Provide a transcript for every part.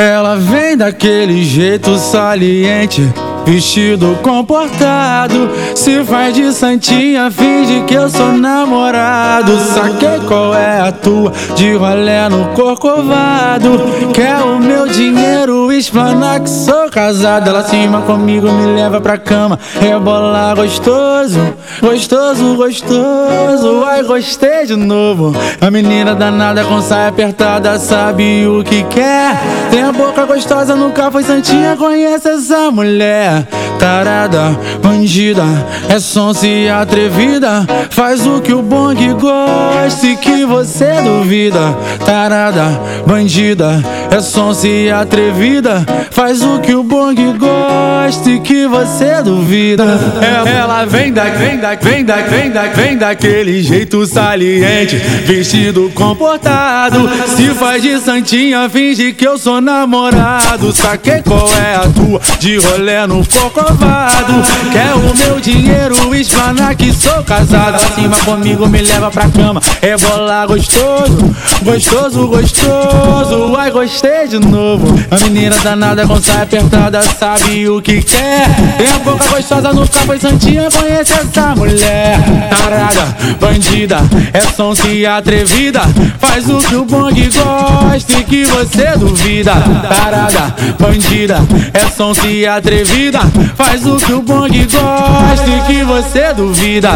Ela vem daquele jeito saliente Vestido comportado. Se faz de santinha, finge que eu sou namorado. Saquei qual é a tua, de rolé no corcovado Quer o meu dinheiro, explanar que sou casado. Ela cima comigo, me leva pra cama. Rebolar gostoso, gostoso, gostoso. Ai, gostei de novo A menina danada com saia apertada Sabe o que quer Tem a boca gostosa, nunca foi santinha Conhece essa mulher tarada, bandida, é sonsa e atrevida. Faz o que o bong gosta e que você duvida. Tarada, bandida, é sonsa e atrevida. Faz o que o bong gosta e que você duvida. Ela vem vem vem vem vem daquele jeito saliente, vestido comportado. Se faz de santinha, finge que eu sou namorado. Saquei qual é a tua de rolê no Corcovado Quer o meu dinheiro, explanar que sou casado Acima comigo, me leva pra cama É bola gostoso, gostoso, gostoso Ai, gostei de novo. A menina danada com saia apertada Sabe o que quer. Tem a boca gostosa no capa e santinha Conhece essa mulher. Tarada, bandida É sonsa e atrevida. Faz o que o bong gosta e que você duvida. Tarada, bandida É sonsa e atrevida. Faz o que o bong gosta e que você duvida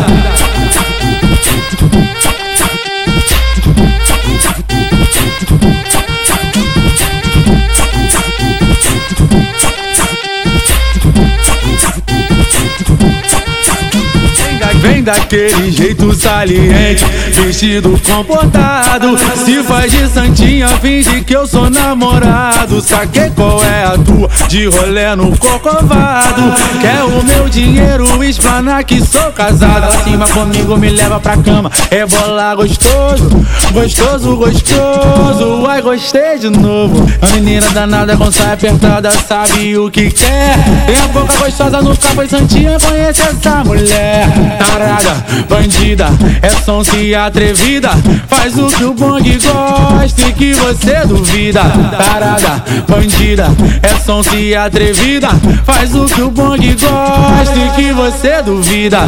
daquele jeito saliente, vestido comportado. Se faz de santinha, finge que eu sou namorado. Saquei qual é a tua, de rolé no corcovado. Quer o meu dinheiro, explanar que sou casado. Acima comigo, me leva pra cama. É bola gostoso, gostoso, gostoso. Ai, gostei de novo. A menina danada com saia apertada, sabe o que quer. Tem a boca gostosa no capa e santinha, conhece essa mulher tarada, bandida, é sonsa e atrevida. Faz o que o bong gosta e que você duvida. Tarada, bandida, é sonsa e atrevida. Faz o que o bong gosta e que você duvida.